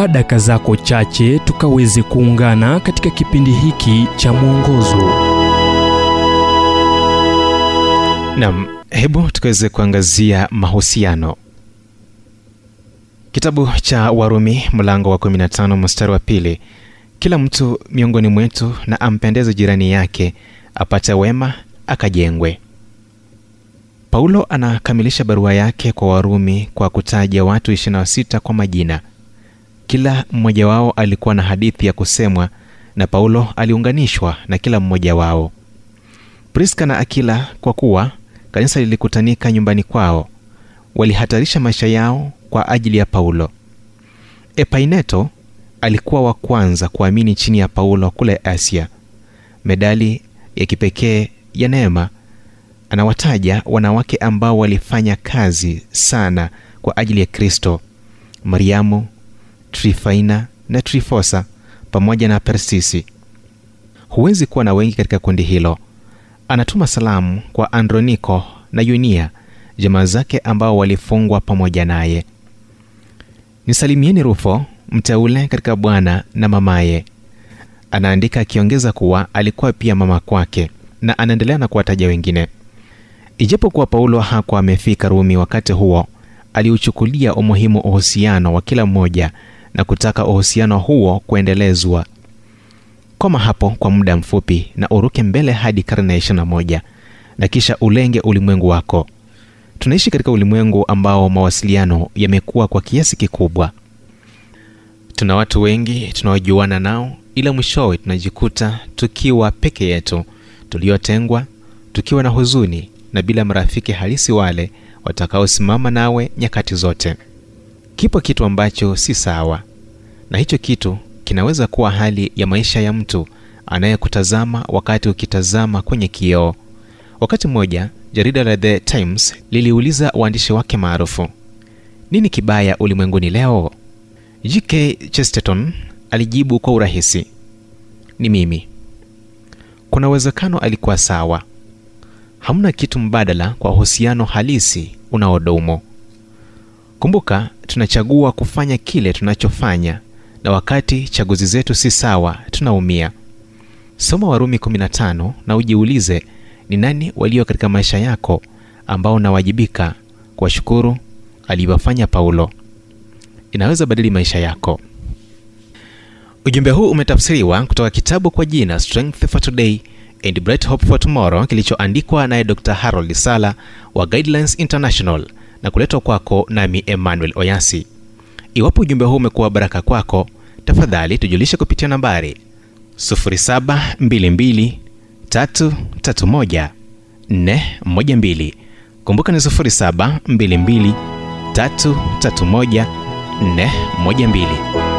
chukua daka zako chache tukaweze kuungana katika kipindi hiki cha mwongozo. Nam hebu tukaweze kuangazia mahusiano. Kitabu cha warumi mlango wa 15 mstari wa pili. Kila mtu miongoni mwetu na ampendeze jirani yake apate wema akajengwe. Paulo anakamilisha barua yake kwa warumi kwa kutaja watu 26 kwa majina kila mmoja wao alikuwa na hadithi ya kusemwa na paulo aliunganishwa na kila mmoja wao. Priska na akila kwa kuwa kanisa lilikutanika nyumbani kwao walihatarisha maisha yao kwa ajili ya paulo. Epaineto alikuwa wa kwanza kuamini chini ya paulo kule asia. Medali ya kipekee ya neema anawataja wanawake ambao walifanya kazi sana kwa ajili ya kristo mariamu trifaina na trifosa pamoja na persisi. Huwezi kuwa na wengi katika kundi hilo. Anatuma salamu kwa androniko na yunia jamaa zake ambao walifungwa pamoja naye. Nisalimieni rufo mteule katika bwana na mamaye. Anaandika akiongeza kuwa alikuwa pia mama kwake na anaendelea na kuwataja wengine. Ijapokuwa paulo hakuwa amefika rumi wakati huo aliuchukulia umuhimu uhusiano wa kila mmoja na kutaka uhusiano huo kuendelezwa. Koma hapo kwa muda mfupi na uruke mbele hadi karne ya 21 na kisha ulenge ulimwengu wako. Tunaishi katika ulimwengu ambao mawasiliano yamekuwa kwa kiasi kikubwa. Tuna watu wengi tunaojuana nao ila mwishowe tunajikuta tukiwa peke yetu tuliotengwa tukiwa na huzuni na bila marafiki halisi wale watakaosimama nawe nyakati zote kipo kitu ambacho si sawa na hicho kitu kinaweza kuwa hali ya maisha ya mtu anayekutazama wakati ukitazama kwenye kioo. Wakati mmoja jarida la the times liliuliza waandishi wake maarufu nini kibaya ulimwenguni leo? Gk chesterton alijibu kwa urahisi ni mimi. Kuna uwezekano alikuwa sawa. Hamna kitu mbadala kwa uhusiano halisi unaodumu. Kumbuka tunachagua kufanya kile tunachofanya na wakati chaguzi zetu si sawa tunaumia. Soma warumi 15 na ujiulize ni nani walio katika maisha yako ambao unawajibika kuwashukuru alivyofanya paulo? Inaweza badili maisha yako. Ujumbe huu umetafsiriwa kutoka kitabu kwa jina strength for today and bright hope for tomorrow kilichoandikwa naye dr harold sala wa guidelines international na kuletwa kwako nami emmanuel oyasi. Iwapo ujumbe huu umekuwa baraka kwako tafadhali tujulishe kupitia nambari 722 kumbuka ni 722 331 412